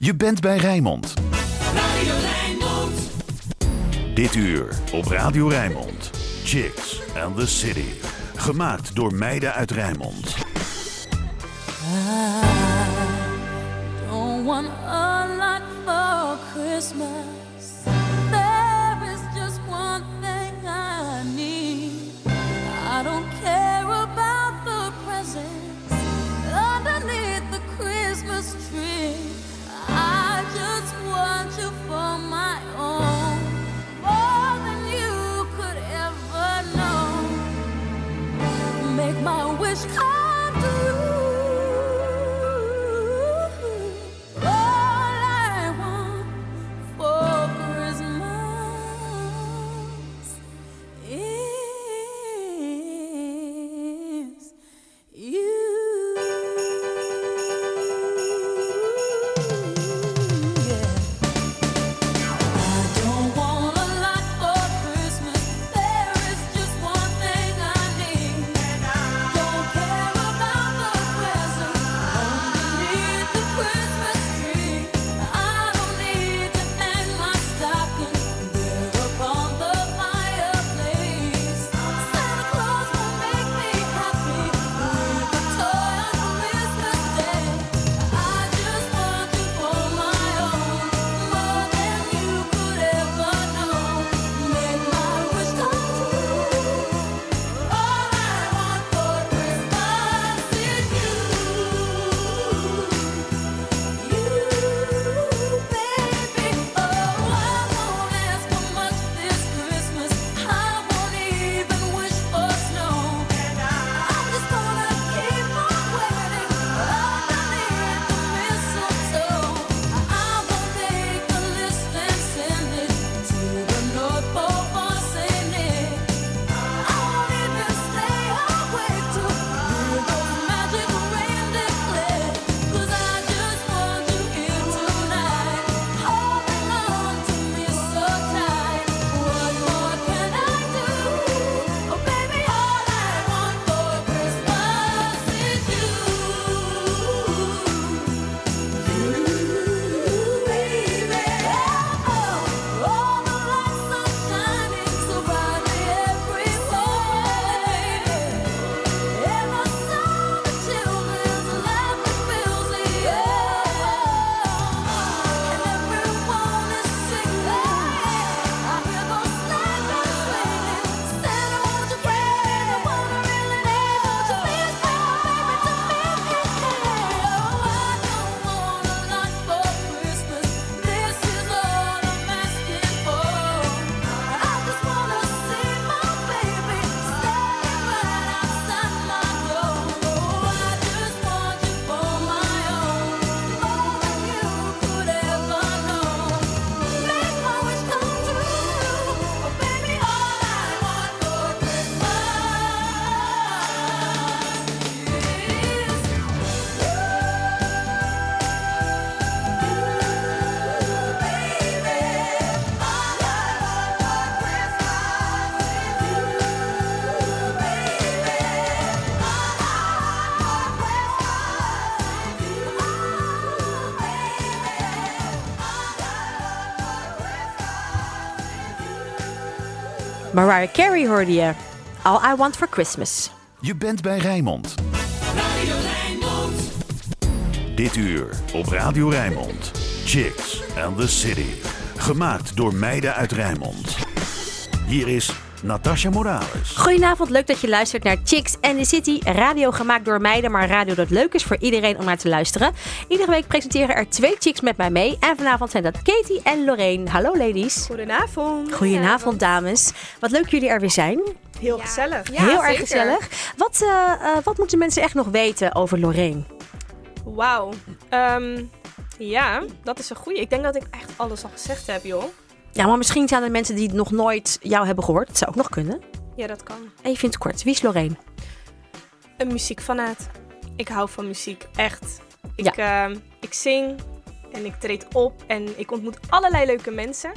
Je bent bij Rijnmond. Radio Rijnmond. Dit uur op Radio Rijnmond. Chicks and the City. Gemaakt door meiden uit Rijnmond. Mariah Carey hoorde je. All I Want For Christmas. Je bent bij Rijnmond. Radio Rijnmond. Dit uur op Radio Rijnmond. Chicks and the City. Gemaakt door meiden uit Rijnmond. Hier is Natasha Morales. Goedenavond, leuk dat je luistert naar Chicks and the City. Radio gemaakt door meiden, maar radio dat leuk is voor iedereen om naar te luisteren. Iedere week presenteren er twee chicks met mij mee. En vanavond zijn dat Katie en Lorraine. Hallo ladies. Goedenavond. Goedenavond dames. Wat leuk jullie er weer zijn. Heel gezellig. Heel erg gezellig. Wat, eh, eh, wat moeten mensen echt nog weten over Lorraine? Wauw. Ehm, ja, dat is een goeie. Ik denk dat ik echt alles al gezegd heb, joh. Ja, maar misschien zijn er mensen die nog nooit jou hebben gehoord. Dat zou ook nog kunnen. Ja, dat kan. Even in het kort. Wie is Lorraine? Een muziekfanaat. Ik hou van muziek, echt. Ik, ehm, ik zing en ik treed op en ik ontmoet allerlei leuke mensen.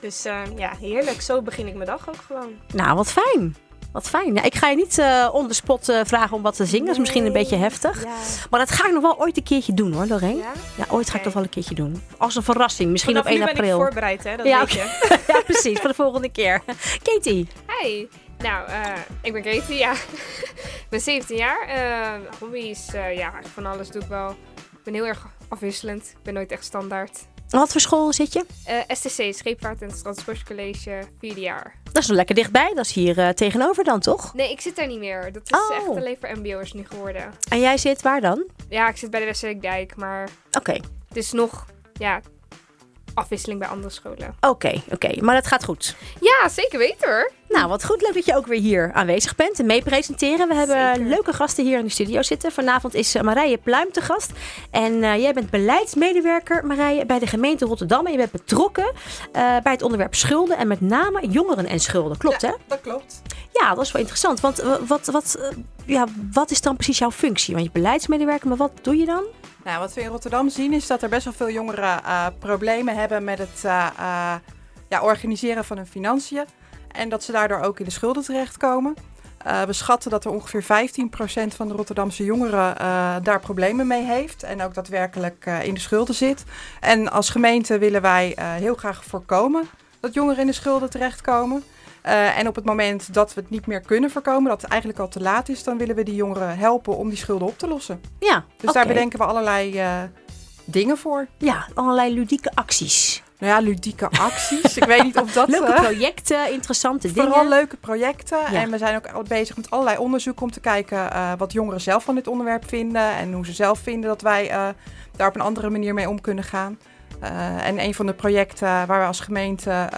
Dus ehm, ja, heerlijk. Zo begin ik mijn dag ook gewoon. Nou, wat fijn. Wat fijn. Ja, ik ga je niet eh on the spot eh, vragen om wat te zingen. Dat is misschien een beetje heftig. Ja. Maar dat ga ik nog wel ooit een keertje doen hoor, Lorraine. Ja? Ja, ooit ga ik dat wel een keertje doen. Als een verrassing, misschien Vanaf op 1 nu ben ik april. voorbereid, hè? Dat Ja, weet je. ja, precies. Voor de volgende keer. Katie. Hi. Nou, eh, ik ben Katie, ja. ik ben 17 jaar. Eh hobby's, eh, ja, van alles doe ik wel. Ik ben heel erg afwisselend. Ik ben nooit echt standaard. Wat voor school zit je? Eh, STC, Scheepvaart en Transportcollege, vierde jaar. Dat is nog lekker dichtbij. Dat is hier eh, tegenover dan, toch? Nee, ik zit daar niet meer. Dat is Oh. echt alleen voor mbo'ers nu geworden. En jij zit waar dan? Ja, ik zit bij de Westerdijk, maar Oké, het is nog, ja, afwisseling bij andere scholen. oké, oké. Maar dat gaat goed. Ja, zeker weten hoor. Nou, wat goed. Leuk dat je ook weer hier aanwezig bent en mee presenteren. We hebben Zeker. leuke gasten hier in de studio zitten. Vanavond is eh, Marije Pluim te gast. En eh, jij bent beleidsmedewerker, Marije, bij de gemeente Rotterdam. En je bent betrokken eh, bij het onderwerp schulden en met name jongeren en schulden. Klopt, hè? Dat klopt. Ja, dat is wel interessant. Want wat, wat, ja, wat is dan precies jouw functie? Want je bent beleidsmedewerker, maar wat doe je dan? Nou, wat we in Rotterdam zien is dat er best wel veel jongeren problemen hebben met het ja, organiseren van hun financiën. En dat ze daardoor ook in de schulden terechtkomen. Eh, we schatten dat er ongeveer 15% van de Rotterdamse jongeren eh, daar problemen mee heeft. En ook daadwerkelijk eh, in de schulden zit. En als gemeente willen wij heel graag voorkomen dat jongeren in de schulden terechtkomen. En op het moment dat we het niet meer kunnen voorkomen, dat het eigenlijk al te laat is, dan willen we die jongeren helpen om die schulden op te lossen. Ja, Dus daar bedenken we allerlei dingen voor. Ja, allerlei ludieke acties. Nou ja, ludieke acties. Ik weet niet of dat... Leuke eh, projecten, interessante dingen. Vooral leuke projecten. Ja. En we zijn ook bezig met allerlei onderzoek om te kijken eh, wat jongeren zelf van dit onderwerp vinden. En hoe ze zelf vinden dat wij eh, daar op een andere manier mee om kunnen gaan. En een van de projecten waar we als gemeente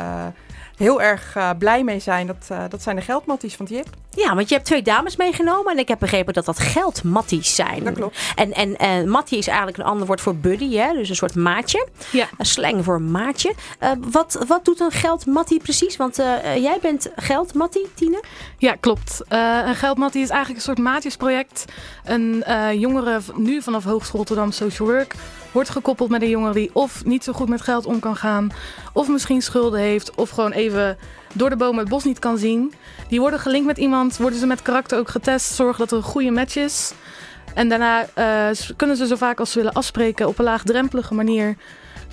heel erg blij mee zijn, dat, dat zijn de geldmatties van het JIP. Ja, want je hebt twee dames meegenomen en ik heb begrepen dat dat geldmatties zijn. Dat klopt. En, en, en mattie is eigenlijk een ander woord voor buddy, hè? dus een soort maatje. Ja. Een slang voor maatje. Eh, wat, wat doet een geldmattie precies? Want eh, eh, jij bent geldmattie, Tine? Ja, klopt. Eh een geldmattie is eigenlijk een soort maatjesproject. Een eh, jongere, nu vanaf Hogeschool Rotterdam Social Work, wordt gekoppeld met een jongere die of niet zo goed met geld om kan gaan, of misschien schulden heeft, of gewoon even door de bomen het bos niet kan zien. Die worden gelinkt met iemand, worden ze met karakter ook getest, zorgen dat er een goede match is. En daarna eh, kunnen ze zo vaak als ze willen afspreken op een laagdrempelige manier.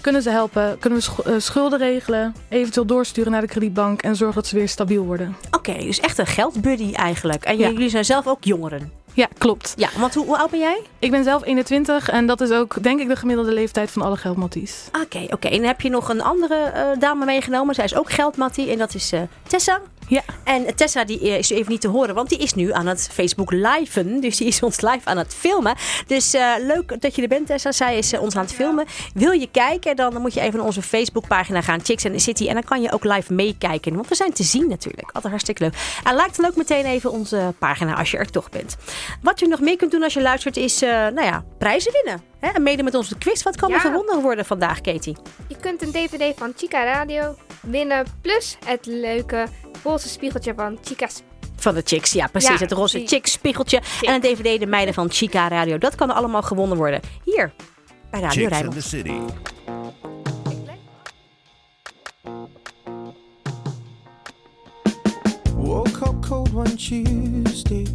Kunnen ze helpen, kunnen we eh, schulden regelen, eventueel doorsturen naar de kredietbank en zorgen dat ze weer stabiel worden. Oké, dus echt een geldbuddy eigenlijk. En Ja. jullie zijn zelf ook jongeren. Ja, klopt. Ja, want hoe, hoe oud ben jij? Ik ben zelf 21 en dat is ook denk ik de gemiddelde leeftijd van alle geldmatties. Oké, oké. En heb je nog een andere eh, dame meegenomen. Zij is ook geldmattie en dat is eh, Tessa. Ja. En Tessa die eh, is even niet te horen, want die is nu aan het Facebook liven. Dus die is ons live aan het filmen. Dus eh, leuk dat je er bent, Tessa. Zij is eh, ons aan het filmen. Wil je kijken, dan moet je even naar onze Facebookpagina gaan, Chicks and the City. En dan kan je ook live meekijken, want we zijn te zien natuurlijk. Altijd hartstikke leuk. En like dan ook meteen even onze pagina als je er toch bent. Wat je nog meer kunt doen als je luistert is, nou ja, prijzen winnen. Hè? En mede met onze quiz. Wat kan er gewonnen worden vandaag, Katie? Je kunt een DVD van Chica Radio winnen, plus het leuke roze spiegeltje van Chica's Van de Chicks, ja precies. Ja, het roze Chicks spiegeltje. En een DVD De Meiden van Chica Radio. Dat kan allemaal gewonnen worden. Hier, bij Radio Chicks in the City. Woke up cold one Tuesday.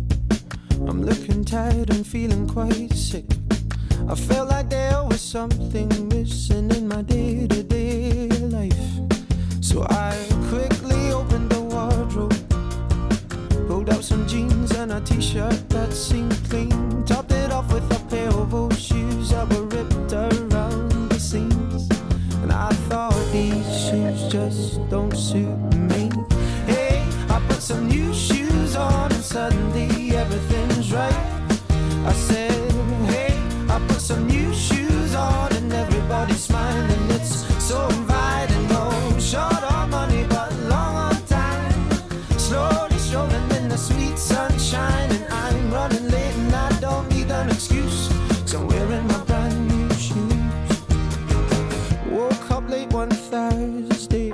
I'm looking tired and feeling quite sick. I felt like there was something missing in my day to day life. So I quickly opened the wardrobe, pulled out some jeans and a t shirt that seemed clean, topped it off with a pair of old shoes that were ripped around the seams. And I thought these shoes just don't suit me. Hey, I put some new shoes on and suddenly I'm short on money but long on time. Slowly showing in the sweet sunshine, and I'm running late and I don't need an excuse. Cause I'm wearing my brand new shoes. Woke up late one Thursday.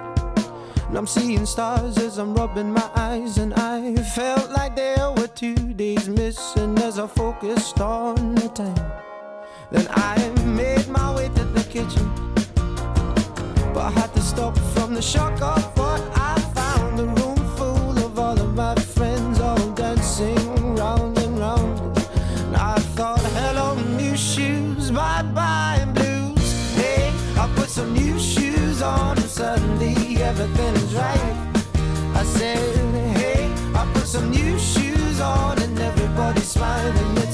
And I'm seeing stars as I'm rubbing my eyes, and I felt like there were two days missing as I focused on the time. Then I made my way to the kitchen, I had to stop from the shock of what I found. A room full of all of my friends, all dancing round and round. And I thought, hello, new shoes, bye bye blues. Hey, I put some new shoes on, and suddenly everything's right. I said, hey, I put some new shoes on, and everybody's smiling.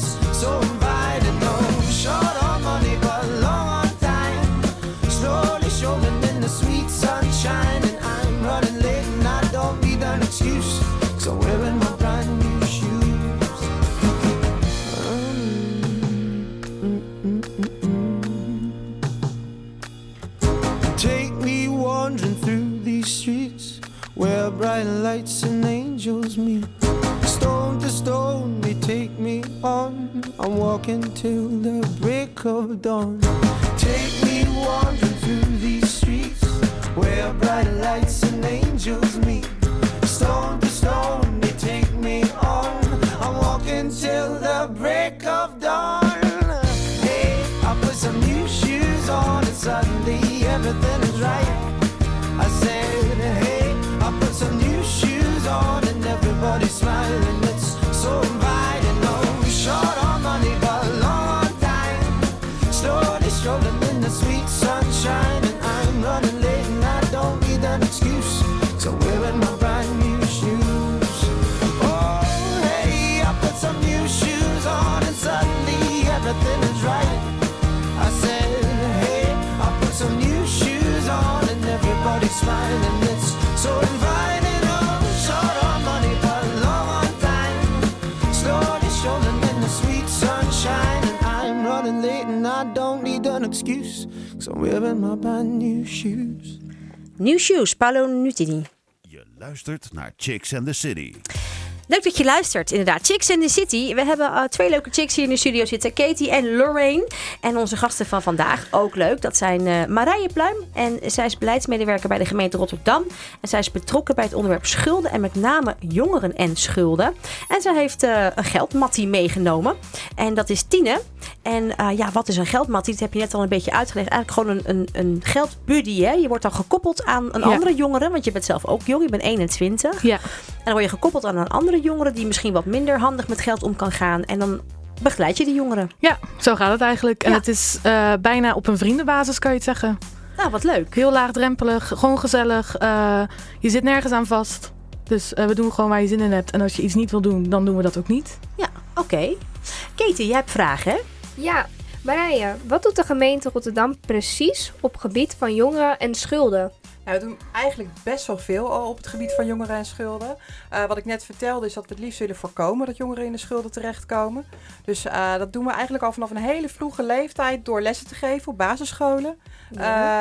I'm walking till the break of dawn. Excuse. Cause I'm wearing my brand new shoes. New Shoes, Paolo Nutini. Je luistert naar Chicks and the City. Leuk dat je luistert, inderdaad. Chicks in the City. We hebben eh, twee leuke chicks hier in de studio zitten. Katie en Lorraine. En onze gasten van vandaag, ook leuk. Dat zijn eh Marije Pluim. En zij is beleidsmedewerker bij de gemeente Rotterdam. En zij is betrokken bij het onderwerp schulden. En met name jongeren en schulden. En zij heeft eh, een geldmattie meegenomen. En dat is Tine. En ja, wat is een geldmattie? Dat heb je net al een beetje uitgelegd. Eigenlijk gewoon een, een, een geldbuddy. Hè? Je wordt dan gekoppeld aan een Ja. andere jongere. Want je bent zelf ook jong. Je bent 21. Ja, En dan word je gekoppeld aan een andere jongere die misschien wat minder handig met geld om kan gaan. En dan begeleid je die jongeren. ja zo gaat het eigenlijk. En Ja. het is eh, bijna op een vriendenbasis, kan je het zeggen. Nou, wat leuk. Heel laagdrempelig, gewoon gezellig. eh, je zit nergens aan vast. Dus eh, we doen gewoon waar je zin in hebt. En als je iets niet wil doen, dan doen we dat ook niet. Ja, oké. Katie, jij hebt vragen, hè? Ja, Marije, wat doet de gemeente Rotterdam precies op gebied van jongeren en schulden? Nou, we doen eigenlijk best wel veel al op het gebied van jongeren en schulden. Eh, wat ik net vertelde is dat we het liefst willen voorkomen dat jongeren in de schulden terechtkomen. Dus eh, dat doen we eigenlijk al vanaf een hele vroege leeftijd door lessen te geven op basisscholen. Eh,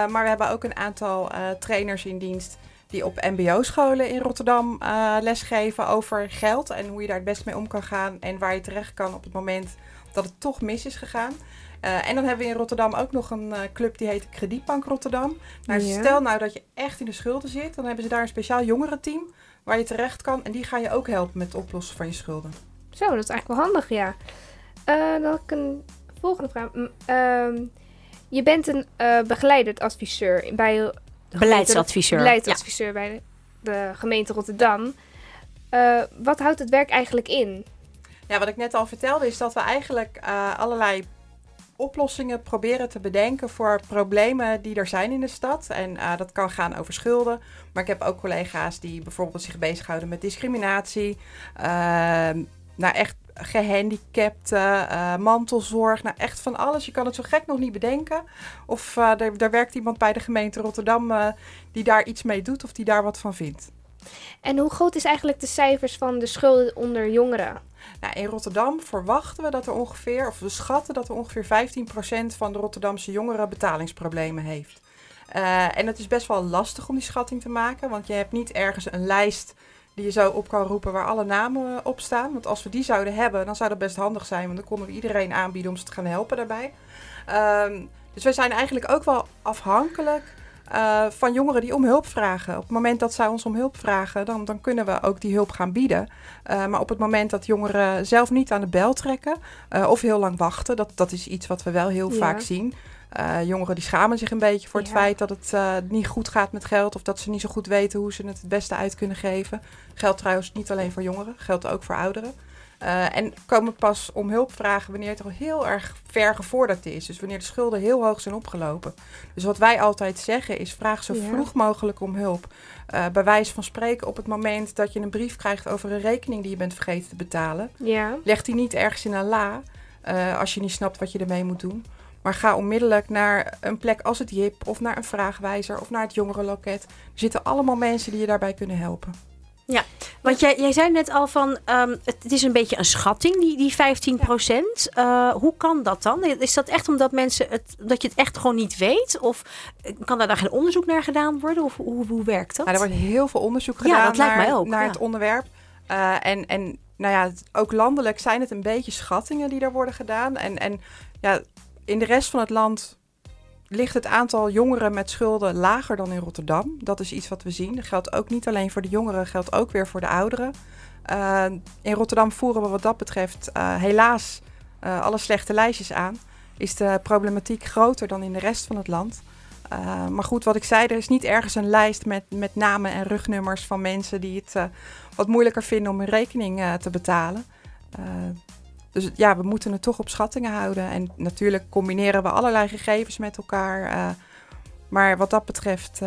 maar we hebben ook een aantal trainers in dienst die op mbo-scholen in Rotterdam lesgeven over geld en hoe je daar het best mee om kan gaan en waar je terecht kan op het moment dat het toch mis is gegaan. Eh, en dan hebben we in Rotterdam ook nog een eh, club die heet Kredietbank Rotterdam. Nou, Ja. Stel nou dat je echt in de schulden zit, dan hebben ze daar een speciaal jongerenteam waar je terecht kan. En die gaan je ook helpen met het oplossen van je schulden. Zo, dat is eigenlijk wel handig, ja. Eh, dan had ik een volgende vraag. Ehm, je bent een eh begeleidersadviseur bij de gemeente- Beleidsadviseur. Beleidsadviseur bij de, de gemeente Rotterdam. Eh, wat houdt het werk eigenlijk in? Ja, wat ik net al vertelde is dat we eigenlijk eh, allerlei oplossingen proberen te bedenken voor problemen die er zijn in de stad. En eh, dat kan gaan over schulden. Maar ik heb ook collega's die bijvoorbeeld zich bezighouden met discriminatie. ehm, nou, echt gehandicapten, eh, mantelzorg. Nou, echt van alles. Je kan het zo gek nog niet bedenken. Of eh er, er werkt iemand bij de gemeente Rotterdam die daar iets mee doet of die daar wat van vindt. En hoe groot is eigenlijk de cijfers van de schulden onder jongeren? Nou, in Rotterdam verwachten we dat er ongeveer, of we schatten dat er ongeveer 15% van de Rotterdamse jongeren betalingsproblemen heeft. Eh, en het is best wel lastig om die schatting te maken, want je hebt niet ergens een lijst die je zo op kan roepen waar alle namen eh, op staan. Want als we die zouden hebben, dan zou dat best handig zijn, want dan konden we iedereen aanbieden om ze te gaan helpen daarbij. Ehm, dus wij zijn eigenlijk ook wel afhankelijk eh, van jongeren die om hulp vragen. Op het moment dat zij ons om hulp vragen, dan, dan kunnen we ook die hulp gaan bieden. Uh, maar op het moment dat jongeren zelf niet aan de bel trekken uh, of heel lang wachten, dat, dat is iets wat we wel heel Ja. vaak zien. Jongeren die schamen zich een beetje voor het Ja. feit dat het niet goed gaat met geld of dat ze niet zo goed weten hoe ze het het beste uit kunnen geven. Geldt trouwens niet alleen voor jongeren, geldt ook voor ouderen. Eh, en komen pas om hulp vragen wanneer het al heel erg ver gevorderd is. Dus wanneer de schulden heel hoog zijn opgelopen. Dus wat wij altijd zeggen is vraag zo Ja. vroeg mogelijk om hulp. Eh, bij wijze van spreken op het moment dat je een brief krijgt over een rekening die je bent vergeten te betalen. Ja. Leg die niet ergens in een la eh, als je niet snapt wat je ermee moet doen. Maar ga onmiddellijk naar een plek als het JIP of naar een vraagwijzer of naar het jongerenloket. Er zitten allemaal mensen die je daarbij kunnen helpen. Want jij, jij zei net al van, ehm, het, het is een beetje een schatting, die, die 15 procent. hoe kan dat dan? Is dat echt omdat mensen het, dat je het echt gewoon niet weet? Of eh, kan daar dan geen onderzoek naar gedaan worden? Of hoe, hoe werkt dat? Nou, er wordt heel veel onderzoek Ja, gedaan dat lijkt naar, mij ook, naar ja. het onderwerp. Eh, en, en nou ja, ook landelijk zijn het een beetje schattingen die er worden gedaan. En, en ja, in de rest van het land ligt het aantal jongeren met schulden lager dan in Rotterdam. Dat is iets wat we zien. Dat geldt ook niet alleen voor de jongeren, geldt ook weer voor de ouderen. Eh, in Rotterdam voeren we wat dat betreft eh, helaas eh, alle slechte lijstjes aan. Is de problematiek groter dan in de rest van het land. Maar goed, wat ik zei, er is niet ergens een lijst met, met namen en rugnummers van mensen die het wat moeilijker vinden om hun rekening te betalen. Dus ja, we moeten het toch op schattingen houden. En natuurlijk combineren we allerlei gegevens met elkaar. Uh, maar wat dat betreft.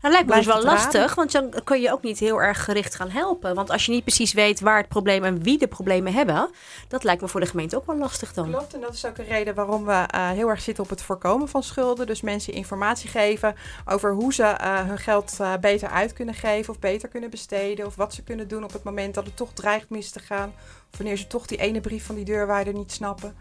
Dat lijkt me dus wel lastig, want dan kun je ook niet heel erg gericht gaan helpen. Want als je niet precies weet waar het probleem en wie de problemen hebben, dat lijkt me voor de gemeente ook wel lastig dan. Klopt, en dat is ook een reden waarom we uh, heel erg zitten op het voorkomen van schulden. Dus mensen informatie geven over hoe ze uh, hun geld uh, beter uit kunnen geven of beter kunnen besteden. Of wat ze kunnen doen op het moment dat het toch dreigt mis te gaan. Of wanneer ze toch die ene brief van die deurwaarder niet snappen.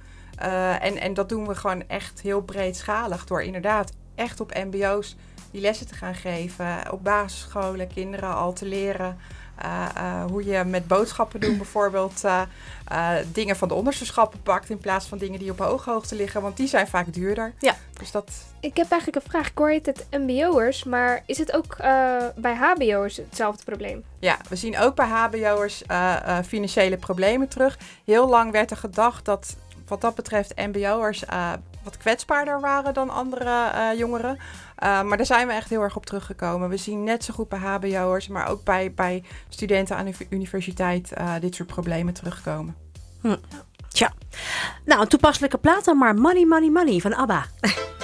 En, en dat doen we gewoon echt heel breedschalig door inderdaad echt op mbo's die lessen te gaan geven. Op basisscholen kinderen al te leren uh, uh, hoe je met boodschappen doen bijvoorbeeld uh, dingen van de onderste schappen pakt in plaats van dingen die op ooghoogte liggen, want die zijn vaak duurder. Ja. Dus dat... Ik heb eigenlijk een vraag. Ik hoor het mbo'ers, maar is het ook bij hbo'ers hetzelfde probleem? Ja, we zien ook bij hbo'ers financiële problemen terug. Heel lang werd er gedacht dat wat dat betreft mbo'ers kwetsbaarder waren dan andere uh, jongeren. Uh, maar daar zijn we echt heel erg op teruggekomen. We zien net zo goed bij hbo'ers, maar ook bij, bij studenten aan de universiteit uh, dit soort problemen terugkomen. Hm. Tja. Nou, een toepasselijke plaat dan maar. Money, money, money van ABBA.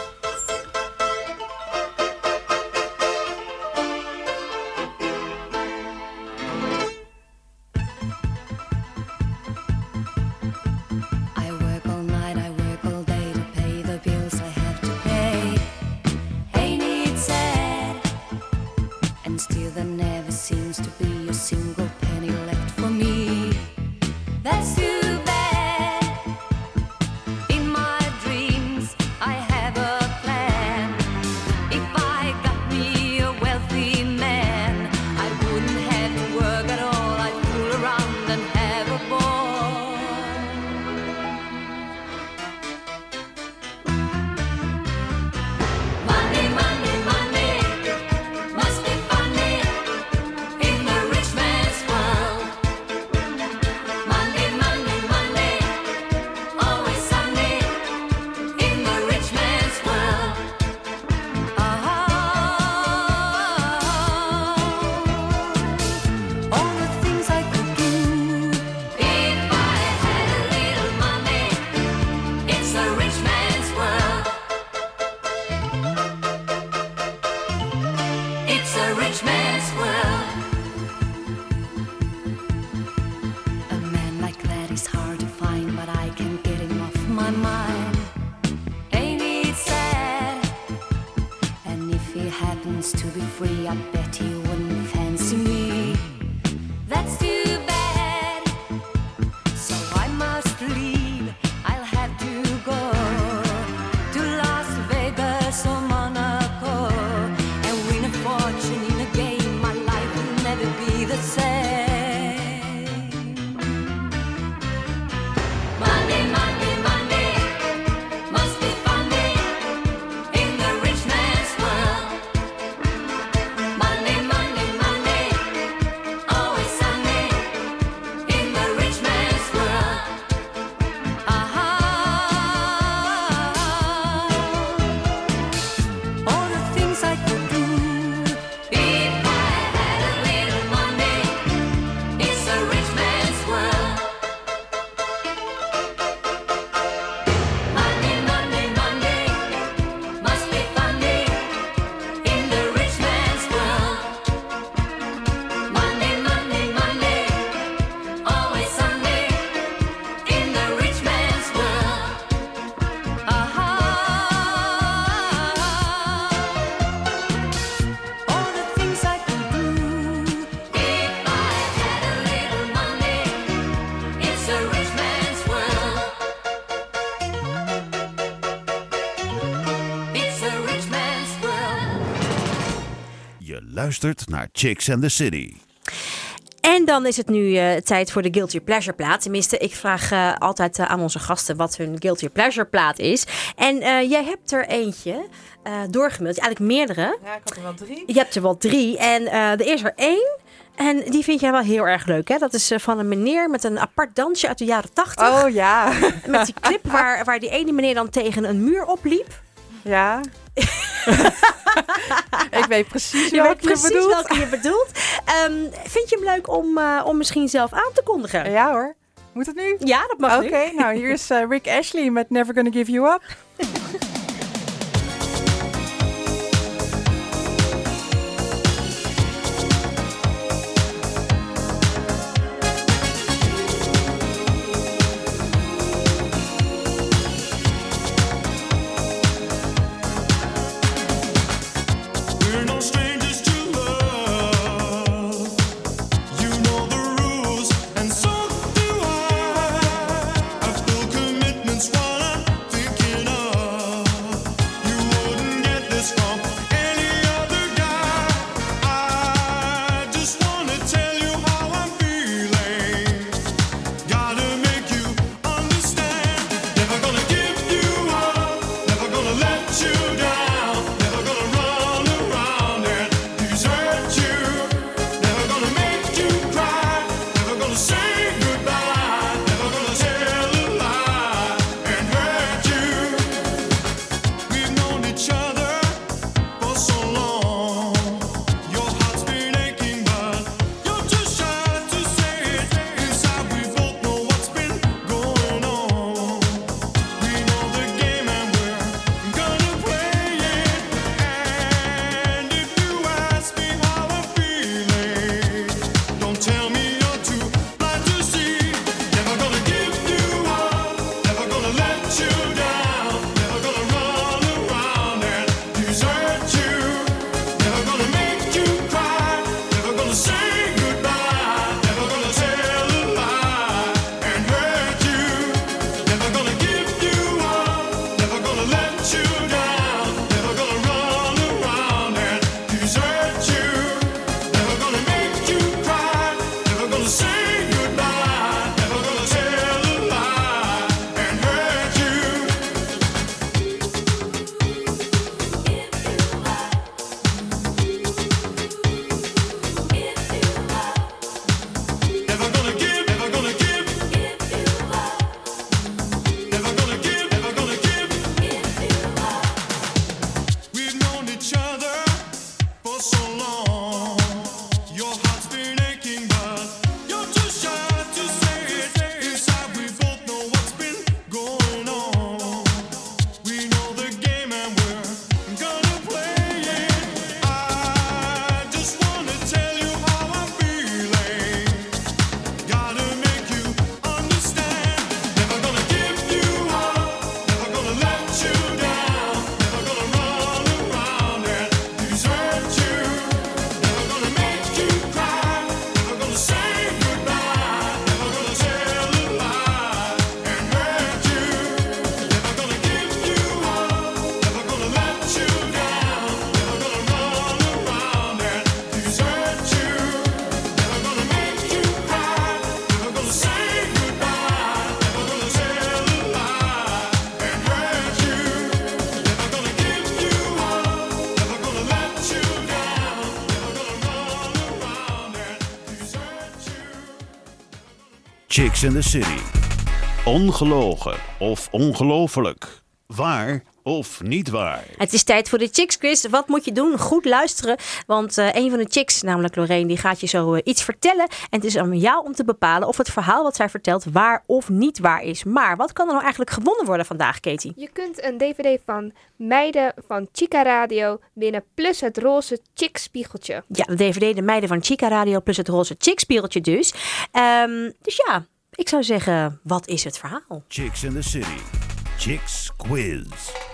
luistert naar Chicks and the City. En dan is het nu eh, tijd voor de Guilty Pleasure plaat. Tenminste, ik vraag eh, altijd eh, aan onze gasten wat hun Guilty Pleasure plaat is. En eh, jij hebt er eentje eh, doorgemaild. Eigenlijk meerdere. Ja, ik had er wel drie. Je hebt er wel drie. En eh, er is er één. En die vind jij wel heel erg leuk, hè? Dat is van een meneer met een apart dansje uit de jaren tachtig. Oh ja. Met die clip waar, waar die ene meneer dan tegen een muur opliep. Ja. ik weet precies Je welke weet precies je bedoelt. welke je bedoelt. Ehm, vind je hem leuk om, eh, om misschien zelf aan te kondigen? Ja hoor. Moet het nu? Ja, dat mag Oké, nu. nou hier is eh, Rick Ashley met Never Gonna Give You Up. in the City. Ongelogen of ongelooflijk. Waar of niet waar. Het is tijd voor de Chicks Quiz. Wat moet je doen? Goed luisteren. Want eh, een van de chicks, namelijk Lorraine, die gaat je zo eh, iets vertellen. En het is aan jou om te bepalen of het verhaal wat zij vertelt waar of niet waar is. Maar wat kan er nou eigenlijk gewonnen worden vandaag, Katie? Je kunt een dvd van Meiden van Chica Radio winnen, plus het roze chick spiegeltje. Ja, de DVD De Meiden van Chica Radio plus het roze chickspiegeltje dus. Ehm, dus ja, ik zou zeggen, wat is het verhaal? Chicks in the City. Chicks Quiz.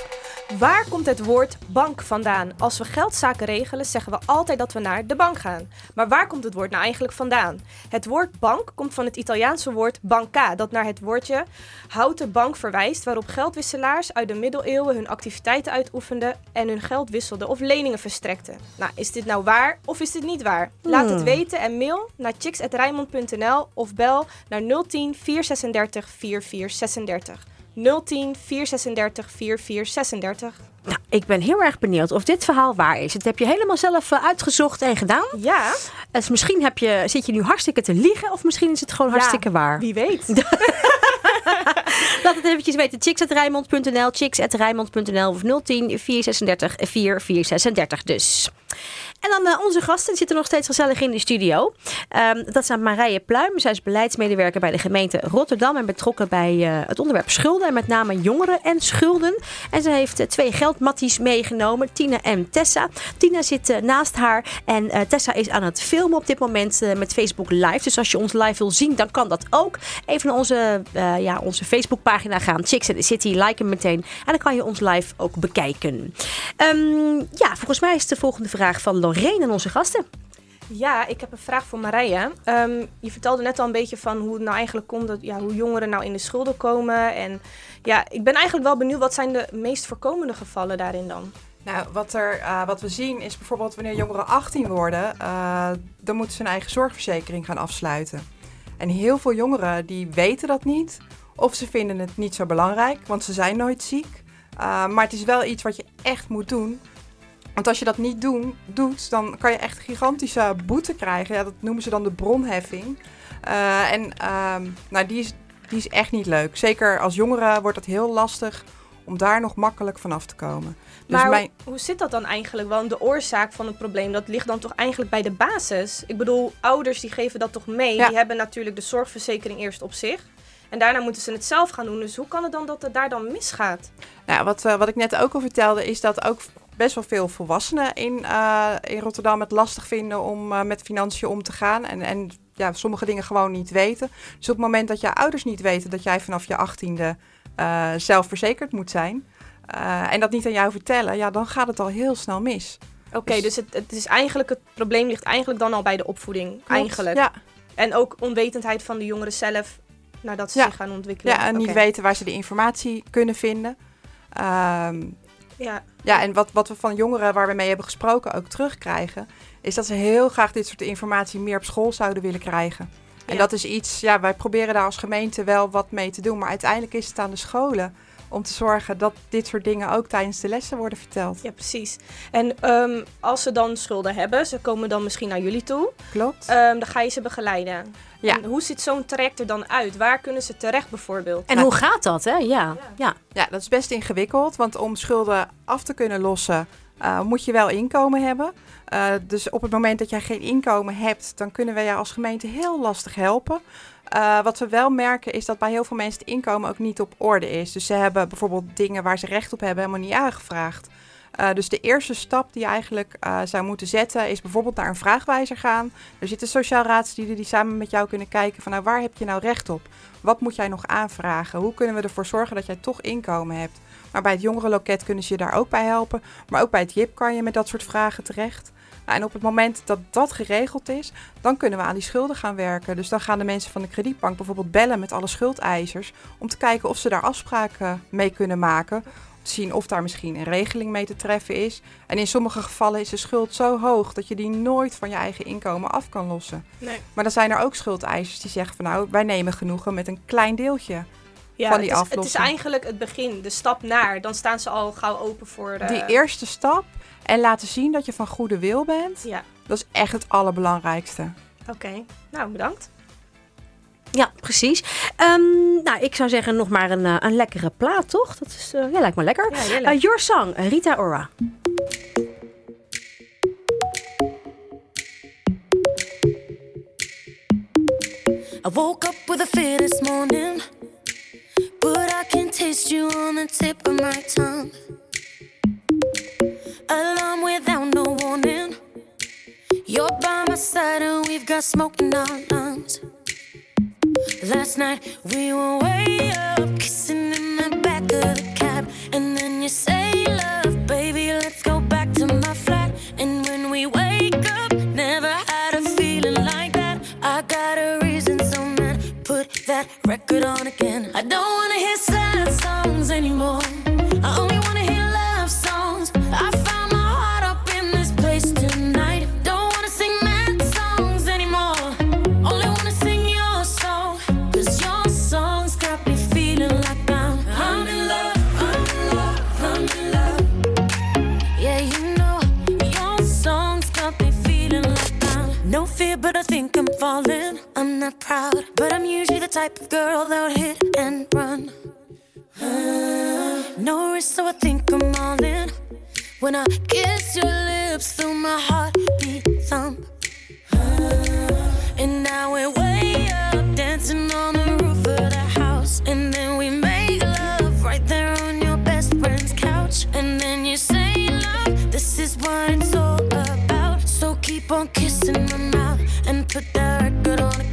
Waar komt het woord bank vandaan? Als we geldzaken regelen, zeggen we altijd dat we naar de bank gaan. Maar waar komt het woord nou eigenlijk vandaan? Het woord bank komt van het Italiaanse woord banca, dat naar het woordje houten bank verwijst, waarop geldwisselaars uit de middeleeuwen hun activiteiten uitoefenden en hun geld wisselden of leningen verstrekten. Nou, is dit nou waar of is dit niet waar? Laat het weten en mail naar chicks.rijnmond.nl of bel naar 010 436 4436. 010 436 4436. Nou, ik ben heel erg benieuwd of dit verhaal waar is. Dat heb je helemaal zelf eh, uitgezocht en gedaan. Ja, Dus misschien heb je, zit je nu hartstikke te liegen of misschien is het gewoon hartstikke ja, waar. Wie weet. Laat het eventjes weten. chicks.rijmond.nl, chicks.rijmond.nl of 010 436 4436 dus. En dan eh, onze gasten zitten nog steeds gezellig in de studio. Ehm, dat zijn Marije Pluim. Zij is beleidsmedewerker bij de gemeente Rotterdam en betrokken bij eh, het onderwerp schulden. En met name jongeren en schulden. En ze heeft eh, twee geldmatties meegenomen, Tina en Tessa. Tina zit naast haar en Tessa is aan het filmen op dit moment met Facebook Live. Dus als je ons live wil zien, dan kan dat ook. Even naar onze, ja, onze Facebookpagina gaan, Chicks in the City. Like hem meteen. En dan kan je ons live ook bekijken. Ehm, ja, volgens mij is de volgende vraag van Lorraine aan onze gasten. Ja, ik heb een vraag voor Marije. Ehm, je vertelde net al een beetje van hoe het nou eigenlijk komt dat ja, hoe jongeren nou in de schulden komen. En ja, ik ben eigenlijk wel benieuwd wat zijn de meest voorkomende gevallen daarin dan? Nou, wat, er, eh, wat we zien is bijvoorbeeld wanneer jongeren 18 worden, eh, dan moeten ze hun eigen zorgverzekering gaan afsluiten. En heel veel jongeren die weten dat niet, of ze vinden het niet zo belangrijk, want ze zijn nooit ziek. Uh, maar het is wel iets wat je echt moet doen. Want als je dat niet doen, doet, dan kan je echt gigantische boete krijgen. Ja, dat noemen ze dan de bronheffing. Uh, en ehm, nou, die, is, die is echt niet leuk. Zeker als jongere wordt het heel lastig om daar nog makkelijk vanaf te komen. Dus maar mijn, hoe, hoe zit dat dan eigenlijk? Want de oorzaak van het probleem, dat ligt dan toch eigenlijk bij de basis? Ik bedoel, ouders die geven dat toch mee? Ja. Die hebben natuurlijk de zorgverzekering eerst op zich. En daarna moeten ze het zelf gaan doen. Dus hoe kan het dan dat het daar dan misgaat? Nou, wat, uh, wat ik net ook al vertelde, is dat ook best wel veel volwassenen in, uh, in Rotterdam het lastig vinden om uh, met financiën om te gaan. En, en ja, sommige dingen gewoon niet weten. Dus op het moment dat je ouders niet weten dat jij vanaf je achttiende uh, zelf verzekerd moet zijn. en dat niet aan jou vertellen, ja, dan gaat het al heel snel mis. Oké, okay, dus, dus het, het, is eigenlijk, het probleem ligt eigenlijk dan al bij de opvoeding. Klopt, eigenlijk. Ja. En ook onwetendheid van de jongeren zelf nadat ze ja. zich gaan ontwikkelen. Ja, en niet weten waar ze de informatie kunnen vinden. Um, ja. ja, en wat, wat we van jongeren waar we mee hebben gesproken ook terugkrijgen, is dat ze heel graag dit soort informatie meer op school zouden willen krijgen. En Ja. dat is iets, ja, wij proberen daar als gemeente wel wat mee te doen, maar uiteindelijk is het aan de scholen om te zorgen dat dit soort dingen ook tijdens de lessen worden verteld. Ja, precies. En um, als ze dan schulden hebben, ze komen dan misschien naar jullie toe. Klopt. Um, dan ga je ze begeleiden. Ja. En hoe ziet zo'n traject er dan uit? Waar kunnen ze terecht bijvoorbeeld? En Nou, hoe gaat dat, hè? Ja. ja. Ja, dat is best ingewikkeld, want om schulden af te kunnen lossen, uh, moet je wel inkomen hebben. Uh, dus op het moment dat jij geen inkomen hebt, dan kunnen wij jou als gemeente heel lastig helpen. Uh, wat we wel merken is dat bij heel veel mensen het inkomen ook niet op orde is. Dus ze hebben bijvoorbeeld dingen waar ze recht op hebben helemaal niet aangevraagd. Uh, dus de eerste stap die je eigenlijk uh, zou moeten zetten is bijvoorbeeld naar een vraagwijzer gaan. Er zitten sociaal raadslieden die samen met jou kunnen kijken van nou waar heb je nou recht op? Wat moet jij nog aanvragen? Hoe kunnen we ervoor zorgen dat jij toch inkomen hebt? Maar bij het jongerenloket kunnen ze je daar ook bij helpen. Maar ook bij het JIP kan je met dat soort vragen terecht. Nou, en op het moment dat dat geregeld is, dan kunnen we aan die schulden gaan werken. Dus dan gaan de mensen van de kredietbank bijvoorbeeld bellen met alle schuldeisers om te kijken of ze daar afspraken mee kunnen maken. Zien of daar misschien een regeling mee te treffen is. En in sommige gevallen is de schuld zo hoog dat je die nooit van je eigen inkomen af kan lossen. Nee. Maar dan zijn er ook schuldeisers die zeggen van nou, wij nemen genoegen met een klein deeltje. Ja, van die het, is, aflossing. het is eigenlijk het begin, de stap naar. Dan staan ze al gauw open voor de... Die eerste stap en laten zien dat je van goede wil bent, Ja, dat is echt het allerbelangrijkste. oké. Nou, bedankt. Ja, precies. Um, nou, ik zou zeggen nog maar een, uh, een lekkere plaat, toch? Dat is, uh, ja, lijkt me lekker. Ja. Uh, Your Song, Rita Ora. I woke up with a fear this morning, but I can taste you on the tip of my tongue. Alarm without no warning. You're by my side and we've got smoke in our lungs. Last night we were way up, kissing in the back of the cab. And then you say, Love, baby, let's go back to my flat. And when we wake up, never had a feeling like that. I got a reason, so man, put that record on again. I don't wanna hear type of girl that'll hit and run. Uh, no risk, so I think I'm all in. When I kiss your lips, feel my heartbeat thump. And now we're way up, dancing on the roof of the house. And then we make love right there on your best friend's couch. And then you say, Love, this is what it's all about. So keep on kissing my mouth and put that record on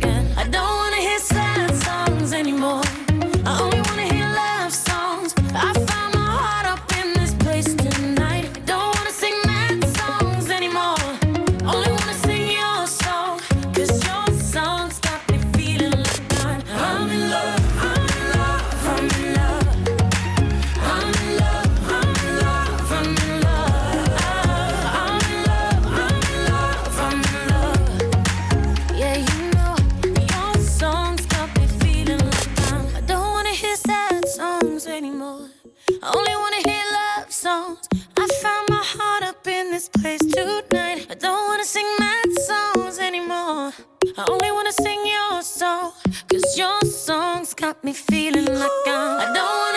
sing your song. Cause your songs got me feeling like I'm. I don't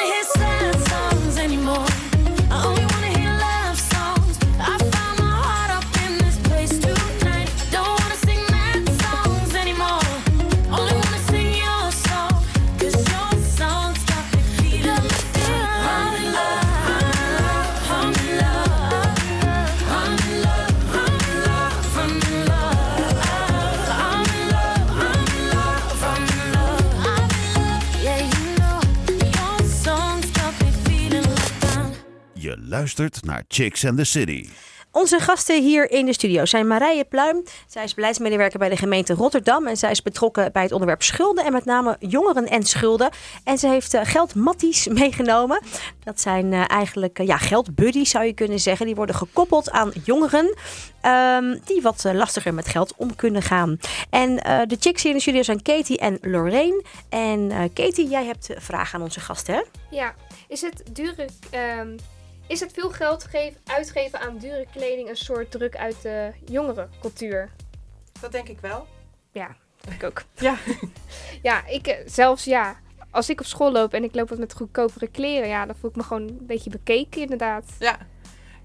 luistert naar Chicks and the City. Onze gasten hier in de studio zijn Marije Pluim. Zij is beleidsmedewerker bij de gemeente Rotterdam. En zij is betrokken bij het onderwerp schulden en met name jongeren en schulden. En ze heeft eh, geldmatties meegenomen. Dat zijn eh, eigenlijk eh, ja, geldbuddies zou je kunnen zeggen. Die worden gekoppeld aan jongeren ehm, die wat lastiger met geld om kunnen gaan. En eh, de chicks hier in de studio zijn Katie en Lorraine. En eh, Katie, jij hebt vragen aan onze gasten hè? Ja, is het dure... ehm, is het veel geld uitgeven aan dure kleding een soort druk uit de jongerencultuur? Dat denk ik wel. Ja, ik ook. Ja. Ja, ik eh, zelfs ja. Als ik op school loop en ik loop wat met goedkopere kleren, ja, dan voel ik me gewoon een beetje bekeken inderdaad. Ja.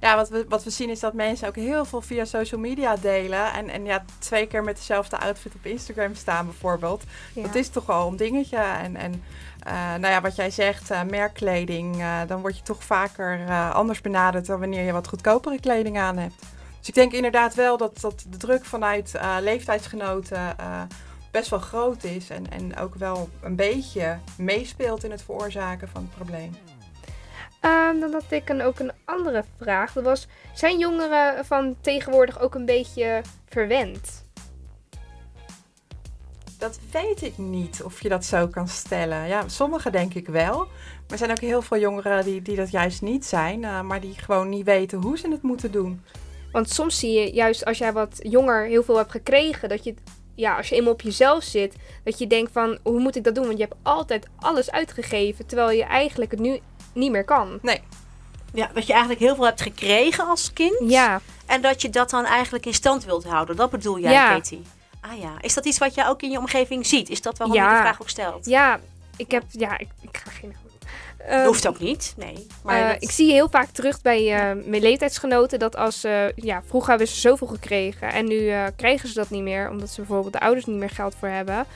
Ja, wat we, wat we zien is dat mensen ook heel veel via social media delen. En, en ja, twee keer met dezelfde outfit op Instagram staan bijvoorbeeld. Ja. Dat is toch wel een dingetje. En, en eh, nou ja, wat jij zegt, eh, merkkleding, eh, dan word je toch vaker anders benaderd dan wanneer je wat goedkopere kleding aan hebt. Dus ik denk inderdaad wel dat, dat de druk vanuit leeftijdsgenoten best wel groot is. En, en ook wel een beetje meespeelt in het veroorzaken van het probleem. Dan had ik een, ook een andere vraag. Dat was, zijn jongeren van tegenwoordig ook een beetje verwend? Dat weet ik niet of je dat zo kan stellen. Ja, sommigen denk ik wel. Maar er zijn ook heel veel jongeren die, die dat juist niet zijn. eh, maar die gewoon niet weten hoe ze het moeten doen. Want soms zie je juist als jij wat jonger heel veel hebt gekregen, dat je, ja, als je eenmaal op jezelf zit, dat je denkt van, hoe moet ik dat doen? Want je hebt altijd alles uitgegeven, terwijl je eigenlijk het nu niet meer kan. Nee. Ja, dat je eigenlijk heel veel hebt gekregen als kind. Ja, En dat je dat dan eigenlijk in stand wilt houden. Dat bedoel jij, Ja. Katie? Ah ja. Is dat iets wat jij ook in je omgeving ziet? Is dat waarom je Ja. de vraag ook stelt? ja, ik heb, ja, ik, ik ga geen... Ehm, hoeft ook niet. Nee. Maar Eh, dat- Ik zie heel vaak terug bij eh, mijn leeftijdsgenoten dat als ze, ja, vroeger hebben ze zoveel gekregen en nu eh, krijgen ze dat niet meer, omdat ze bijvoorbeeld de ouders niet meer geld voor hebben.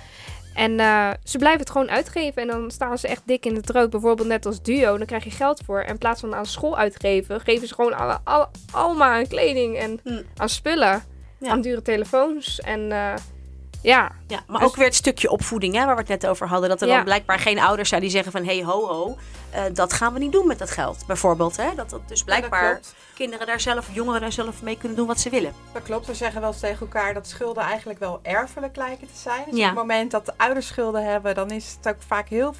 En eh, ze blijven het gewoon uitgeven en dan staan ze echt dik in het rood. Bijvoorbeeld net als duo, dan krijg je geld voor. En in plaats van aan school uitgeven, geven ze gewoon alle, alle, allemaal aan kleding en Hm. aan spullen. Ja. Aan dure telefoons. En eh, Ja, Ja, maar Dus- ook weer het stukje opvoeding hè, waar we het net over hadden. Dat er Ja. dan blijkbaar geen ouders zijn die zeggen van... hé, hey, ho, ho, eh, dat gaan we niet doen met dat geld, bijvoorbeeld. Hè? Dat, dat dus blijkbaar kinderen daar zelf, jongeren daar zelf mee kunnen doen wat ze willen. Dat klopt, we zeggen wel eens tegen elkaar dat schulden eigenlijk wel erfelijk lijken te zijn. Dus Ja. op het moment dat de ouders schulden hebben, dan is het ook vaak heel,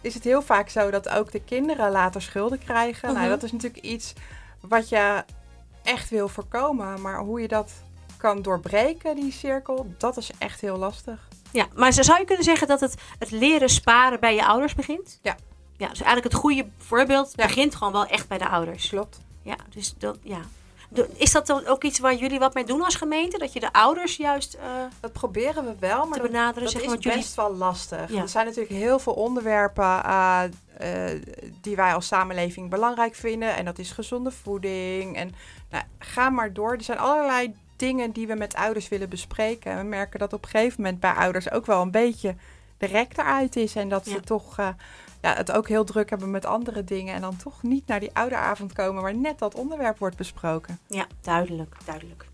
is het heel vaak zo dat ook de kinderen later schulden krijgen. Mhm. Nou, dat is natuurlijk iets wat je echt wil voorkomen. Maar hoe je dat kan doorbreken, die cirkel, dat is echt heel lastig. Ja, maar zo zou je kunnen zeggen dat het, het leren sparen bij je ouders begint? Ja. Ja, dus eigenlijk het goede voorbeeld Ja. begint gewoon wel echt bij de ouders. Klopt. Ja, dus dat, ja. Is dat dan ook iets waar jullie wat mee doen als gemeente? Dat je de ouders juist eh, Dat proberen we wel, maar te benaderen? dat zeg is jullie... best wel lastig. Ja. Er zijn natuurlijk heel veel onderwerpen eh, eh, die wij als samenleving belangrijk vinden. En dat is gezonde voeding. En nou, ga maar door. Er zijn allerlei dingen die we met ouders willen bespreken. En we merken dat op een gegeven moment bij ouders ook wel een beetje de rek eruit is. En dat Ja. ze toch eh, ja, het ook heel druk hebben met andere dingen. En dan toch niet naar die ouderavond komen waar net dat onderwerp wordt besproken. Ja, duidelijk, duidelijk.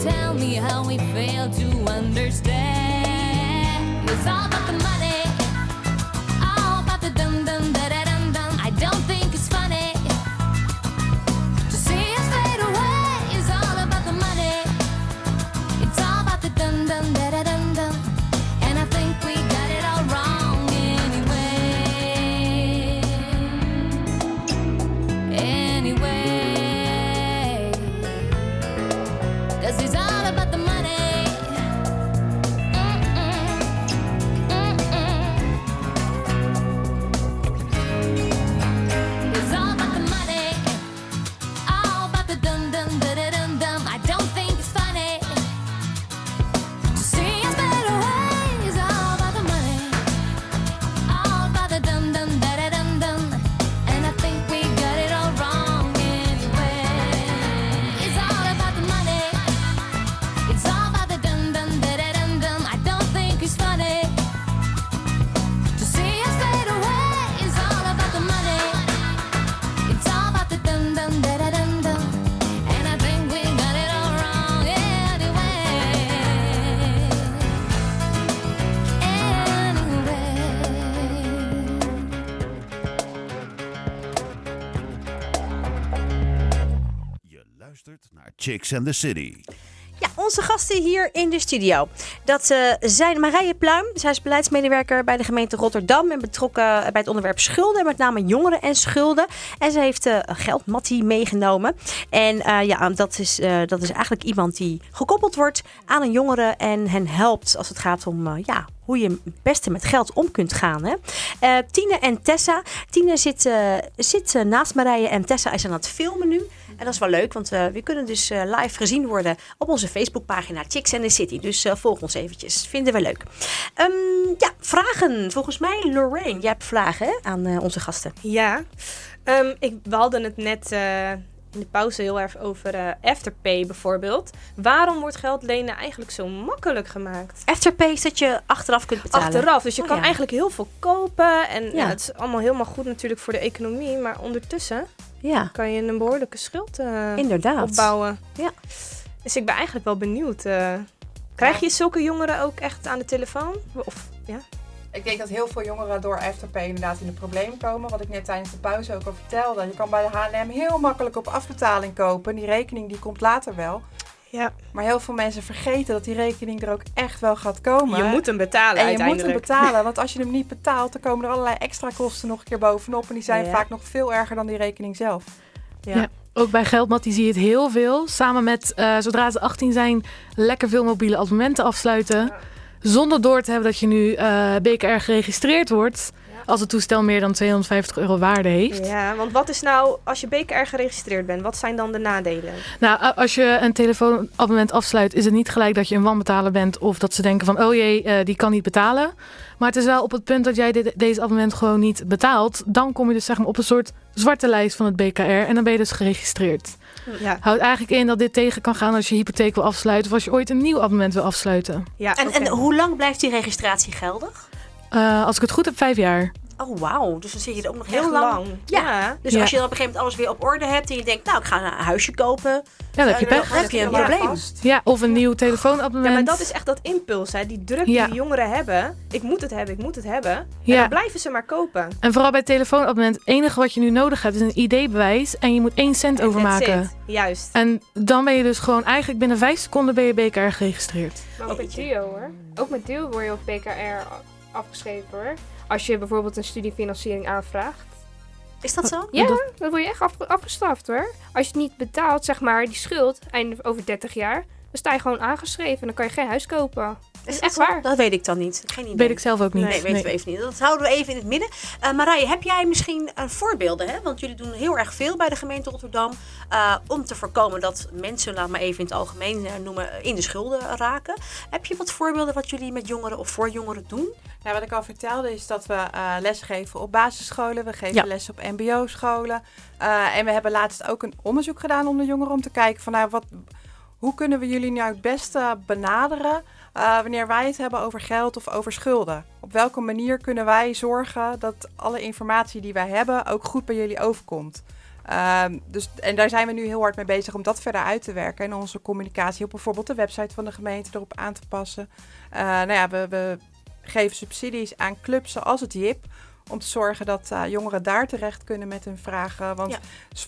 Tell me how we fail to understand. It's all about the money, Chicks and the City. Ja, onze gasten hier in de studio. Dat eh, zijn Marije Pluim. Zij is beleidsmedewerker bij de gemeente Rotterdam. En betrokken bij het onderwerp schulden. Met name jongeren en schulden. En ze heeft eh geldmattie meegenomen. En eh, ja, dat is, dat is eigenlijk iemand die gekoppeld wordt aan een jongere. En hen helpt als het gaat om ja, hoe je het beste met geld om kunt gaan. Hè? Tine en Tessa. Tine zit, zit naast Marije en Tessa is aan het filmen nu. En dat is wel leuk, want eh, we kunnen dus eh, live gezien worden op onze Facebookpagina Chicks and the City. Dus eh, volg ons eventjes. Vinden we leuk. Ehm, ja, vragen. Volgens mij, Lorraine, jij hebt vragen hè, aan onze gasten. Ja, Ehm, ik, we hadden het net in de pauze heel erg over Afterpay bijvoorbeeld. Waarom wordt geld lenen eigenlijk zo makkelijk gemaakt? Afterpay is dat je achteraf kunt betalen. Achteraf, dus je Oh, kan ja. eigenlijk heel veel kopen. En Ja. ja, het is allemaal helemaal goed natuurlijk voor de economie. Maar ondertussen Ja, kan je een behoorlijke schuld eh, inderdaad. opbouwen. Ja. Dus ik ben eigenlijk wel benieuwd. eh, krijg je zulke jongeren ook echt aan de telefoon? Of, ja? Ik denk dat heel veel jongeren door Afterpay inderdaad in de problemen komen. Wat ik net tijdens de pauze ook al vertelde. Je kan bij de H&M heel makkelijk op afbetaling kopen. Die rekening die komt later wel. Ja. Maar heel veel mensen vergeten dat die rekening er ook echt wel gaat komen. Je moet hem betalen en je moet hem betalen, want als je hem niet betaalt, dan komen er allerlei extra kosten nog een keer bovenop. En die zijn Ja. vaak nog veel erger dan die rekening zelf. Ja. Ja. Ook bij Geldmat zie je het heel veel. Samen met, eh, zodra ze 18 zijn, lekker veel mobiele abonnementen afsluiten. Zonder door te hebben dat je nu eh, BKR geregistreerd wordt. Als het toestel meer dan 250 euro waarde heeft. Ja, want wat is nou, als je BKR geregistreerd bent, wat zijn dan de nadelen? Nou, als je een telefoonabonnement afsluit, is het niet gelijk dat je een wanbetaler bent. Of dat ze denken van, oh jee, eh, die kan niet betalen. Maar het is wel op het punt dat jij dit, deze abonnement gewoon niet betaalt. Dan kom je dus zeg maar op een soort zwarte lijst van het BKR. En dan ben je dus geregistreerd. Ja, Houdt eigenlijk in dat dit tegen kan gaan als je hypotheek wil afsluiten. Of als je ooit een nieuw abonnement wil afsluiten. ja En, en hoe lang blijft die registratie geldig? Eh, als ik het goed heb, vijf jaar. Oh, wauw. Dus dan zit je er ook nog heel lang. lang. Ja. Ja. Dus Ja. als je dan op een gegeven moment alles weer op orde hebt en je denkt, nou, ik ga een huisje kopen, Ja, dan heb je dan pech. heb je een Ja. probleem. Ja, of een nieuw telefoonabonnement. Ja, maar dat is echt dat impuls, hè? die druk Ja. die jongeren hebben. Ik moet het hebben, ik moet het hebben. En Ja. dan blijven ze maar kopen. En vooral bij het telefoonabonnement, het enige wat je nu nodig hebt is een ID-bewijs. En je moet één cent En that's overmaken. Juist. En dan ben je dus gewoon eigenlijk binnen vijf seconden ben je BKR geregistreerd. Maar ook met Duo hoor. Ook met Duo word je op BKR afgeschreven hoor. Als je bijvoorbeeld een studiefinanciering aanvraagt. Is dat zo? Ja, Dat- dan word je echt afge- afgestraft hoor. Als je het niet betaalt, zeg maar, die schuld, eind over 30 jaar, dan sta je gewoon aangeschreven en dan kan je geen huis kopen. Is echt waar. Dat weet ik dan niet. Geen idee. Weet ik zelf ook niet. Nee, weten we even niet. Dat houden we even in het midden. Eh Marije, heb jij misschien eh, voorbeelden? Hè? Want jullie doen heel erg veel bij de gemeente Rotterdam. eh, om te voorkomen dat mensen, laat maar even in het algemeen noemen, in de schulden raken. Heb je wat voorbeelden wat jullie met jongeren of voor jongeren doen? Nou, wat ik al vertelde is dat we eh les geven op basisscholen. We geven Ja. les op mbo-scholen. Eh, en we hebben laatst ook een onderzoek gedaan onder jongeren om te kijken van nou, wat, hoe kunnen we jullie nou het beste benaderen eh, wanneer wij het hebben over geld of over schulden. Op welke manier kunnen wij zorgen dat alle informatie die wij hebben ook goed bij jullie overkomt. Ehm, dus, en daar zijn we nu heel hard mee bezig om dat verder uit te werken. En onze communicatie op bijvoorbeeld de website van de gemeente erop aan te passen. Eh, nou ja, we, we geven subsidies aan clubs zoals het JIP. Om te zorgen dat eh, jongeren daar terecht kunnen met hun vragen. Want Ja.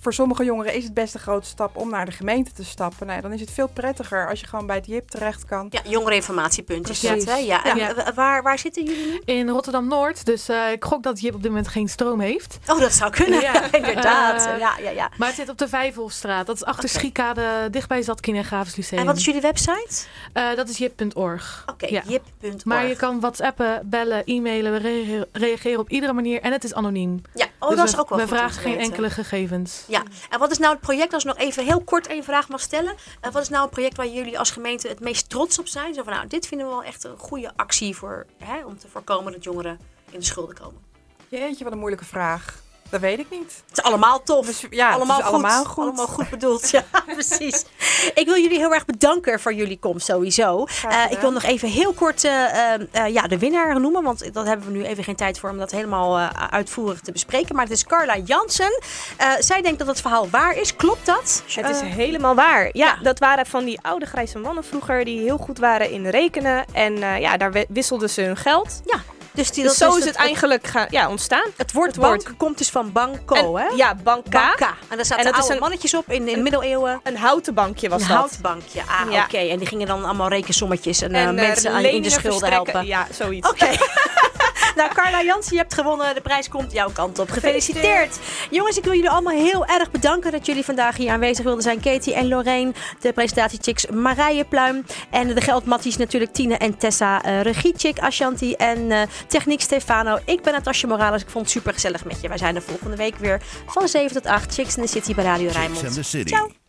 voor sommige jongeren is het best een grote stap om naar de gemeente te stappen. Nou, ja, dan is het veel prettiger als je gewoon bij het JIP terecht kan. Ja, jongereninformatiepunt is dat. Precies. Hè? Ja. En Ja. waar, waar zitten jullie nu? In Rotterdam-Noord, dus eh, ik gok dat Jip op dit moment geen stroom heeft. Oh, dat zou kunnen. Ja. Inderdaad. Eh, ja, ja, ja. Maar het zit op de Vijfhofstraat. Dat is achter Oké. Schiekade, dichtbij Zatkin en Lyceum. En wat is jullie website? Eh, dat is jip.org. Oké, Ja. jip.org. Maar je kan whatsappen, bellen, e-mailen. Reageren op iedere manier en het is anoniem. Ja, oh, Dus dat we, is ook wel We vragen geen enkele gegevens. Ja, en wat is nou het project, als ik nog even heel kort een vraag mag stellen. eh, wat is nou een project waar jullie als gemeente het meest trots op zijn? Zo van, nou, dit vinden we wel echt een goede actie voor, hè, om te voorkomen dat jongeren in de schulden komen. Jeetje, wat een moeilijke vraag. Dat weet ik niet. Het is allemaal tof. Dus, ja, het allemaal, is goed. allemaal goed. Allemaal goed bedoeld. Ja, precies. Ik wil jullie heel erg bedanken voor jullie komst sowieso. Eh, ik wil nog even heel kort eh, eh, ja, de winnaar noemen. Want dat hebben we nu even geen tijd voor om dat helemaal eh, uitvoerig te bespreken. Maar het is Carla Jansen. Eh, zij denkt dat het verhaal waar is. Klopt dat? Het is helemaal waar. Ja, ja. dat waren van die oude grijze mannen vroeger die heel goed waren in rekenen. En eh, ja, daar wisselden ze hun geld. ja, dus, die, Dus dat zo is het eigenlijk gaan, ja, ontstaan. Het woord het woord. bank komt dus van banco, En- hè? Ja, banka. Banca. En daar zaten En dat is oude een- mannetjes op in, in de een- middeleeuwen. Een houten bankje was een dat. houtbankje. Ah, Ja. oké. En die gingen dan allemaal rekensommetjes en, eh, En, eh, mensen aan, in de schulden helpen. Ja, zoiets. Oké. nou, Carla Jansen, je hebt gewonnen. De prijs komt jouw kant op. Gefeliciteerd. Jongens, ik wil jullie allemaal heel erg bedanken dat jullie vandaag hier aanwezig wilden zijn. Katie en Lorraine, de presentatiechicks Marije Pluim. En de geldmatties natuurlijk Tine en Tessa. eh regiechick Ashanti en eh, techniek Stefano. Ik ben Natasja Morales. Ik vond het super gezellig met je. Wij zijn er volgende week weer van 7 tot 8. Chicks in the City bij Radio Rijnmond. and the City. Ciao.